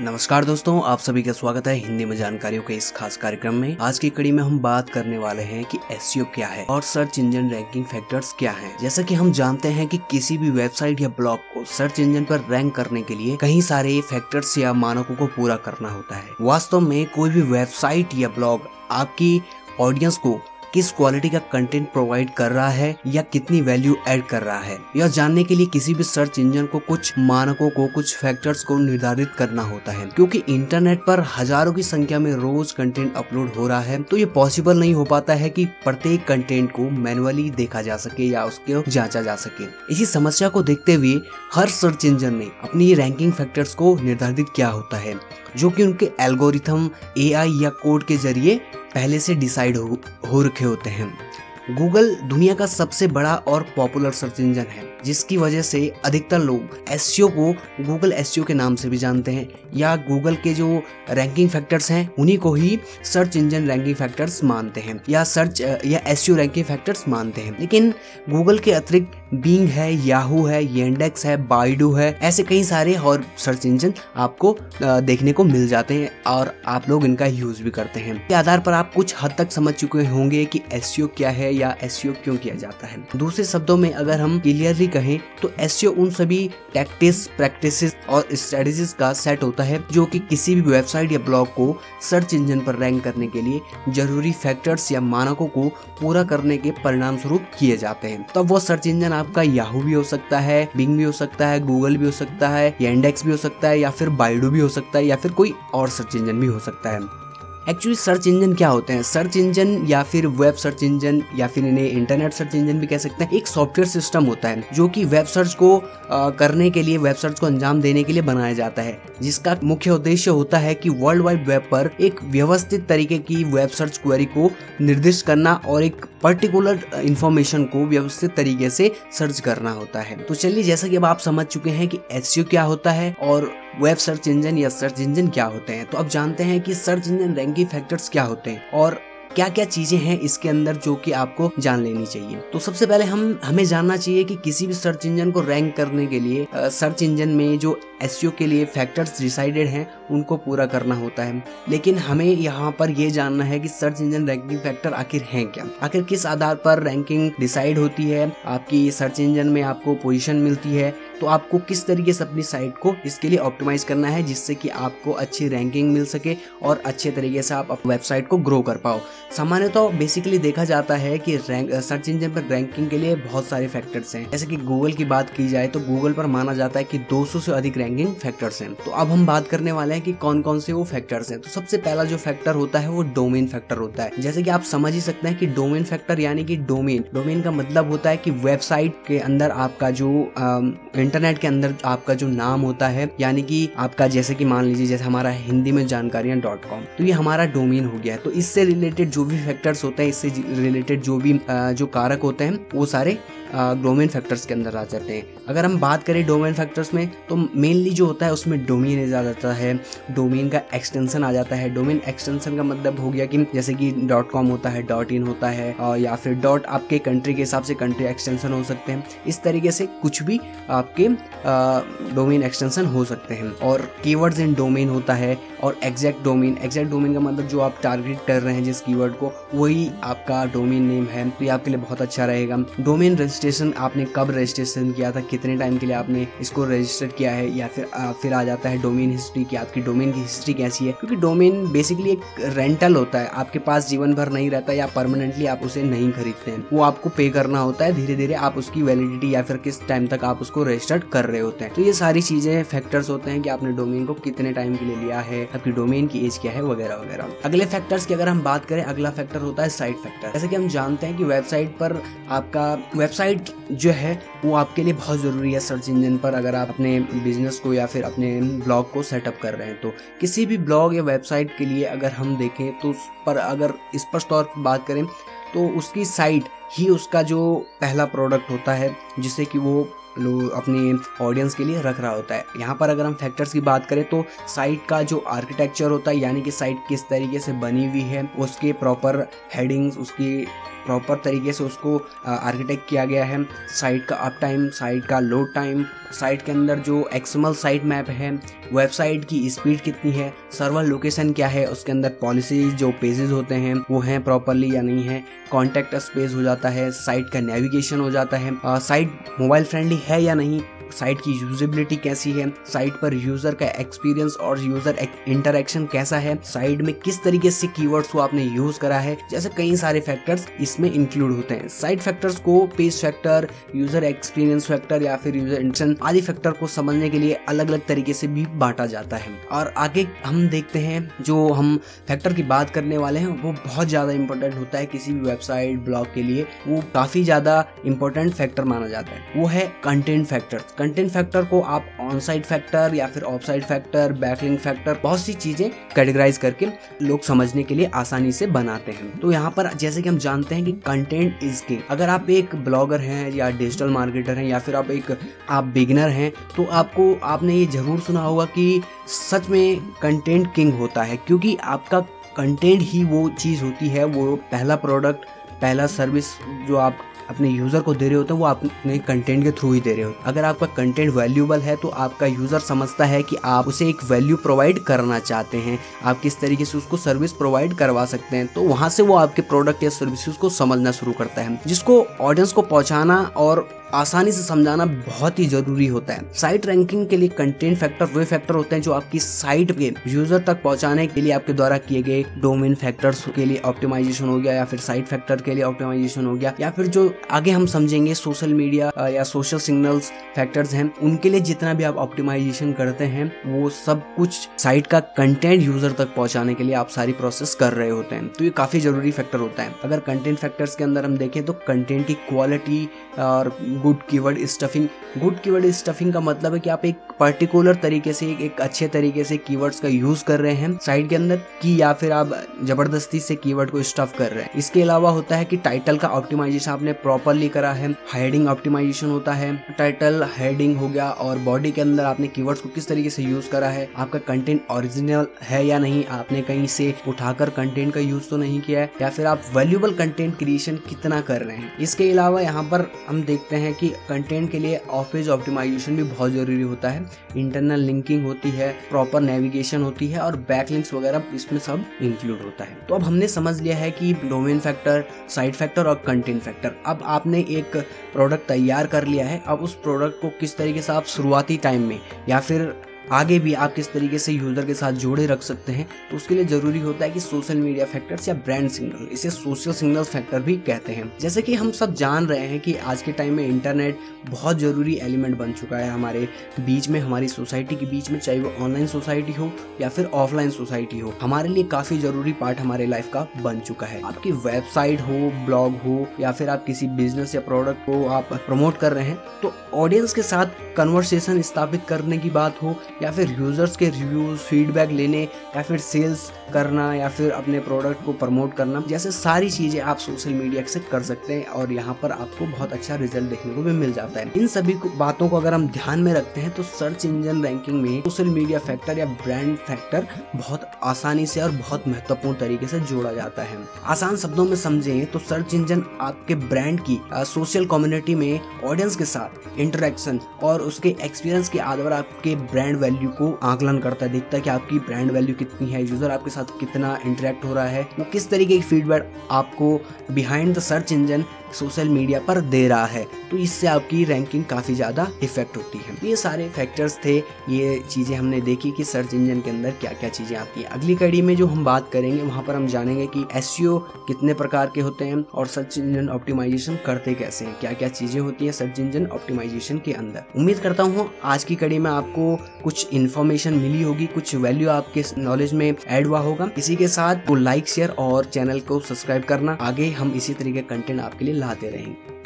नमस्कार दोस्तों, आप सभी का स्वागत है हिंदी में जानकारियों के इस खास कार्यक्रम में आज की कड़ी में हम बात करने वाले हैं कि एस क्या है और सर्च इंजन रैंकिंग फैक्टर्स क्या हैं। जैसा कि हम जानते हैं कि किसी भी वेबसाइट या ब्लॉग को सर्च इंजन पर रैंक करने के लिए कई सारे फैक्टर्स या मानकों को पूरा करना होता है वास्तव में कोई भी वेबसाइट या ब्लॉग आपकी ऑडियंस को किस क्वालिटी का कंटेंट प्रोवाइड कर रहा है या कितनी वैल्यू ऐड कर रहा है। यह जानने के लिए किसी भी सर्च इंजन को कुछ मानकों को, कुछ फैक्टर्स को निर्धारित करना होता है। क्योंकि इंटरनेट पर हज़ारों की संख्या में रोज कंटेंट अपलोड हो रहा है तो ये पॉसिबल नहीं हो पाता है कि प्रत्येक कंटेंट को मैनुअली देखा जा सके या उसको जांचा जा सके। इसी समस्या को देखते हुए हर सर्च इंजन ने अपनी रैंकिंग फैक्टर्स को निर्धारित किया होता है, जो कि उनके एल्गोरिथम एआई या कोड के ज़रिए पहले से डिसाइड हो, हो रखे होते हैं। गूगल दुनिया का सबसे बड़ा और पॉपुलर सर्च इंजन है, जिसकी वजह से अधिकतर लोग एस को गूगल एस के नाम से भी जानते हैं, या गूगल के जो रैंकिंग फैक्टर्स हैं, उन्हीं को ही सर्च इंजन रैंकिंग फैक्टर्स मानते हैं, या सर्च या एस रैंकिंग फैक्टर्स मानते हैं। लेकिन गूगल के अतिरिक्त बींग है याहू है येंडेक्स है बाइडू है, ऐसे कई सारे और सर्च इंजन आपको देखने को मिल जाते हैं, और आप लोग इनका यूज़ भी करते हैं। के आधार पर आप कुछ हद तक समझ चुके होंगे कि एस क्या है या एसईओ क्यों किया जाता है? दूसरे शब्दों में अगर हम क्लियरली कहें तो एसईओ उन सभी टैक्टिस प्रैक्टिस और स्ट्रेटेजीज का सेट होता है जो कि किसी भी वेबसाइट या ब्लॉग को सर्च इंजन पर रैंक करने के लिए ज़रूरी फैक्टर्स या मानकों को पूरा करने के परिणाम स्वरूप किए जाते हैं। तब वो सर्च इंजन आपका याहू भी हो सकता है बिंग भी हो सकता है गूगल भी हो सकता है या इंडेक्स भी हो सकता है या फिर बाइडो भी हो सकता है या फिर कोई और सर्च इंजन भी हो सकता है। एक्चुअली सर्च इंजन क्या होते हैं? सर्च इंजन या फिर वेब सर्च इंजन या फिर इन्हें इंटरनेट सर्च इंजन भी कह सकते हैं। एक सॉफ्टवेयर सिस्टम होता है जो कि वेब सर्च को आ, करने के लिए वेब सर्च को अंजाम देने के लिए बनाया जाता है। जिसका मुख्य उद्देश्य होता है कि वर्ल्ड वाइड वेब पर एक व्यवस्थित तरीके की वेब सर्च क्वेरी को निर्दिष्ट करना और एक पर्टिकुलर इन्फॉर्मेशन को व्यवस्थित तरीके से सर्च करना होता है। तो चलिए, जैसा कि अब आप समझ चुके हैं कि एस क्या होता है और वेब सर्च इंजन या सर्च इंजन क्या होते हैं। तो अब जानते हैं कि सर्च इंजन रैंकिंग फैक्टर्स क्या होते हैं और क्या क्या चीज़ें हैं इसके अंदर जो कि आपको जान लेनी चाहिए? तो सबसे पहले हम, हमें जानना चाहिए कि किसी भी सर्च इंजन को रैंक करने के लिए सर्च इंजन में जो एस के लिए फैक्टर्स डिसाइडेड हैं, उनको पूरा करना होता है। लेकिन हमें यहाँ पर ये जानना है कि सर्च इंजन रैंकिंग फैक्टर आखिर हैं क्या? आखिर किस आधार पर रैंकिंग डिसाइड होती है? आपकी सर्च इंजन में आपको पोजिशन मिलती है तो आपको किस तरीके से अपनी साइट को इसके लिए ऑप्टिमाइज करना है जिससे कि आपको अच्छी रैंकिंग मिल सके और अच्छे तरीके से आप वेबसाइट को ग्रो कर पाओ? सामान्यतः तो बेसिकली देखा जाता है कि सर्च इंजन पर रैंकिंग के लिए बहुत सारे फैक्टर्स हैं। जैसे कि गूगल की बात की जाए तो गूगल पर माना जाता है कि 200 से अधिक रैंकिंग फैक्टर्स हैं। तो अब हम बात करने वाले हैं कि कौन कौन से वो फैक्टर्स हैं। तो सबसे पहला जो फैक्टर होता है वो डोमेन फैक्टर होता है। जैसे कि आप समझ ही सकते हैं कि डोमेन फैक्टर यानी कि डोमेन डोमेन का मतलब होता है कि वेबसाइट के अंदर आपका जो इंटरनेट के अंदर आपका जो नाम होता है, यानी कि आपका जैसे कि मान लीजिए, जैसे हमारा हिंदी में जानकारियाँ डॉट कॉम तो ये हमारा डोमेन हो गया है। तो इससे रिलेटेड जो भी फैक्टर्स होते हैं, इससे रिलेटेड जो भी जो कारक होते हैं, वो सारे डोमेन फैक्टर्स के अंदर आ जाते हैं। अगर हम बात करें डोमेन फैक्टर्स में तो मेनली जो होता है, उसमें डोमेन आ जाता है। डोमेन का एक्सटेंशन आ जाता है। डोमेन एक्सटेंशन का मतलब हो गया कि जैसे कि डॉट कॉम होता है डॉट इन होता है या फिर डॉट आपके कंट्री के हिसाब से कंट्री एक्सटेंशन हो सकते हैं। इस तरीके से कुछ भी आपके डोमेन एक्सटेंशन हो सकते हैं। और कीवर्ड्स इन डोमेन होता है, और एग्जैक्ट डोमेन एग्जैक्ट डोमेन का मतलब जो आप टारगेट कर रहे हैं जिस कीवर्ड को, वही आपका डोमेन नेम है। तो ये आपके लिए बहुत अच्छा रहेगा। डोमेन रजिस्ट्रेशन आपने कब रजिस्ट्रेशन किया था? कितने टाइम के लिए आपने इसको रजिस्टर किया है? या फिर आ, फिर आ जाता है डोमेन हिस्ट्री की? आपकी डोमेन की हिस्ट्री कैसी है? क्योंकि डोमेन बेसिकली एक रेंटल होता है। आपके पास जीवन भर नहीं रहता या परमानेंटली आप उसे नहीं खरीदते हैं। वो आपको पे करना होता है। धीरे धीरे आप उसकी वैलिडिटी या फिर किस टाइम तक आप उसको रजिस्टर्ड कर रहे होते हैं। तो ये सारी चीज़ें फैक्टर्स होते हैं कि आपने डोमेन को कितने टाइम के लिए लिया है आपकी डोमेन की एज क्या है वगैरह वगैरह। अगले फैक्टर्स की अगर हम बात करें अगला फैक्टर होता है साइट फैक्टर जैसे कि हम जानते हैं कि वेबसाइट पर आपका वेबसाइट जो है, वो आपके लिए बहुत ज़रूरी है सर्च इंजन पर अगर आप अपने बिज़नेस को या फिर अपने ब्लॉग को सेटअप कर रहे हैं तो किसी भी ब्लॉग या वेबसाइट के लिए अगर हम देखें तो उस पर अगर स्पष्ट तौर पर बात करें तो उसकी साइट ही उसका जो पहला प्रोडक्ट होता है, जिसे कि वो लोग अपनी ऑडियंस के लिए रख रहा होता है। यहाँ पर अगर हम फैक्टर्स की बात करें तो साइट का जो आर्किटेक्चर होता है, यानी कि साइट किस तरीके से बनी हुई है, उसके प्रॉपर हेडिंग्स उसकी प्रॉपर तरीके से उसको आर्किटेक्ट किया गया है। साइट का अप टाइम साइट का लोड टाइम साइट के अंदर जो एक्समल साइट मैप है वेबसाइट की स्पीड कितनी है सर्वर लोकेशन क्या है, उसके अंदर पॉलिसी जो पेजेस होते हैं, वो हैं प्रॉपरली या नहीं है। कॉन्टेक्ट स्पेस हो जाता है साइट का नेविगेशन हो जाता है। साइट मोबाइल फ्रेंडली है या नहीं साइट की यूजेबिलिटी कैसी है, साइट पर यूज़र का एक्सपीरियंस और यूज़र इंटरेक्शन कैसा है, साइट में किस तरीके से कीवर्ड्स को आपने यूज़ करा है, जैसे कई सारे फैक्टर्स इसमें इंक्लूड होते हैं। साइट फैक्टर्स को page factor user experience factor या फिर यूज़र इंटेंशन आदि फैक्टर को समझने के लिए अलग अलग तरीके से भी बांटा जाता है। और आगे हम देखते हैं, जो हम फैक्टर की बात करने वाले हैं, वो बहुत ज़्यादा इंपॉर्टेंट होता है किसी भी वेबसाइट ब्लॉग के लिए, वो काफ़ी ज़्यादा इंपॉर्टेंट फैक्टर माना जाता है। वो है कंटेंट फैक्टर कंटेंट फैक्टर को आप ऑन साइड फैक्टर या फिर off site factor backlink factor बहुत सी चीज़ें कैटेगराइज करके लोग समझने के लिए आसानी से बनाते हैं। तो यहाँ पर जैसे कि हम जानते हैं कि कंटेंट इज़ किंग अगर आप एक ब्लॉगर हैं या डिजिटल मार्केटर हैं या फिर आप एक, आप बिगिनर हैं तो आपको, आपने ये ज़रूर सुना होगा कि सच में कंटेंट किंग होता है, क्योंकि आपका कंटेंट ही वो चीज़ होती है, वो पहला प्रोडक्ट पहला सर्विस जो आप अपने यूज़र को दे रहे होते हैं, वो अपने कंटेंट के थ्रू ही दे रहे हो। अगर आपका कंटेंट वैल्यूबल है तो आपका यूज़र समझता है कि आप उसे एक वैल्यू प्रोवाइड करना चाहते हैं। आप किस तरीके से उसको सर्विस प्रोवाइड करवा सकते हैं तो वहाँ से वो आपके प्रोडक्ट या सर्विसेज़ को समझना शुरू करता है। जिसको ऑडियंस को पहुंचाना और आसानी से समझाना बहुत ही ज़रूरी होता है। साइट रैंकिंग के लिए कंटेंट फैक्टर वे फैक्टर होते हैं जो आपकी साइट के यूज़र तक पहुँचाने के लिए आपके द्वारा किए गए डोमेन फैक्टर्स के लिए ऑप्टिमाइजेशन हो गया या फिर साइट फैक्टर के लिए ऑप्टिमाइजेशन हो गया या फिर जो आगे हम समझेंगे सोशल मीडिया या सोशल सिग्नल्स फैक्टर्स हैं, उनके लिए जितना भी आप ऑप्टिमाइजेशन करते हैं, वो सब कुछ साइट का कंटेंट यूज़र तक पहुँचाने के लिए आप सारी प्रोसेस कर रहे होते हैं। तो ये काफ़ी ज़रूरी फैक्टर होता है। अगर कंटेंट फैक्टर्स के अंदर हम देखें तो कंटेंट की क्वालिटी और good keyword stuffing. Good keyword stuffing का मतलब है कि आप एक पर्टिकुलर तरीके से एक, एक अच्छे तरीके से कीवर्ड्स का यूज़ कर रहे हैं साइट के अंदर की या फिर आप ज़बरदस्ती से कीवर्ड को स्टफ़ कर रहे हैं। इसके अलावा होता है कि टाइटल का ऑप्टिमाइजेशन आपने प्रॉपरली करा है हेडिंग ऑप्टिमाइजेशन होता है टाइटल हेडिंग हो गया और बॉडी के अंदर आपने कीवर्ड्स को किस तरीके से यूज़ करा है आपका कंटेंट ओरिजिनल है या नहीं आपने कहीं से उठाकर कंटेंट का यूज़ तो नहीं किया है या फिर आप वैल्यूबल कंटेंट क्रिएशन कितना कर रहे हैं। इसके अलावा यहाँ पर हम देखते हैं कि कंटेंट के लिए ऑफ़िस ऑप्टिमाइजेशन भी बहुत ज़रूरी होता है। इंटरनल लिंकिंग होती है प्रॉपर नेविगेशन होती है और बैकलिंक्स वगैरह इसमें सब इंक्लूड होता है। तो अब हमने समझ लिया है कि डोमेन फैक्टर साइड फैक्टर और कंटेंट फैक्टर अब आपने एक प्रोडक्ट तैयार कर लिया है। अब उस प्रोडक्ट को किस तरीके से आप शुरुआती टाइम में या फिर आगे भी आप किस तरीके से यूज़र के साथ जोड़े रख सकते हैं तो उसके लिए ज़रूरी होता है कि सोशल मीडिया फैक्टर्स या ब्रांड सिग्नल इसे सोशल सिग्नल फैक्टर भी कहते हैं। जैसे कि हम सब जान रहे हैं कि आज के टाइम में इंटरनेट बहुत ज़रूरी एलिमेंट बन चुका है हमारे बीच में, हमारी सोसाइटी के बीच में, चाहे वो ऑनलाइन सोसाइटी हो या फिर ऑफलाइन सोसाइटी हो। हमारे लिए काफ़ी ज़रूरी पार्ट हमारे लाइफ का बन चुका है। आपकी वेबसाइट हो ब्लॉग हो, या फिर आप किसी बिज़नेस या प्रोडक्ट को आप प्रमोट कर रहे हैं तो ऑडियंस के साथ कन्वर्सेशन स्थापित करने की बात हो, या फिर यूज़र्स के रिव्यूज़ फीडबैक लेने, या फिर सेल्स करना, या फिर अपने प्रोडक्ट को प्रमोट करना, जैसे सारी चीज़ें आप सोशल मीडिया से कर सकते हैं और यहाँ पर आपको बहुत अच्छा रिज़ल्ट देखने को भी मिल जाता है। इन सभी बातों को अगर हम ध्यान में रखते हैं तो सर्च इंजन रैंकिंग में सोशल मीडिया फैक्टर या ब्रांड फैक्टर बहुत आसानी से और बहुत महत्वपूर्ण तरीके से जोड़ा जाता है। आसान शब्दों में समझें तो सर्च इंजन आपके ब्रांड की सोशल कम्युनिटी में ऑडियंस के साथ इंटरेक्शन और उसके एक्सपीरियंस के आधार आपके ब्रांड वैल्यू को आकलन करता है, देखता है कि आपकी ब्रांड वैल्यू कितनी है यूज़र आपके साथ कितना इंटरेक्ट हो रहा है, वो किस तरीके की फीडबैक आपको behind the search engine social media पर दे रहा है तो इससे आपकी रैंकिंग काफ़ी ज़्यादा इफ़ेक्ट होती है। ये सारे फैक्टर्स थे, ये चीज़ें हमने देखी कि सर्च इंजन के अंदर क्या क्या चीज़ें आती हैं। अगली कड़ी में जो हम बात करेंगे, वहाँ पर हम जानेंगे कि एस कितने प्रकार के होते हैं और सर्च इंजन ऑप्टिमाइजेशन करते कैसे हैं। क्या क्या चीज़ें होती हैं सर्च इंजन ऑप्टिमाइजेशन के अंदर। उम्मीद करता हूँ, आज की कड़ी में आपको कुछ इन्फॉर्मेशन मिली होगी, कुछ वैल्यू आपके नॉलेज में एड हुआ होगा। इसी के साथ लाइक शेयर और चैनल को सब्सक्राइब करना। आगे हम इसी तरीके कंटेंट आपके लिए लाते रहेंगे।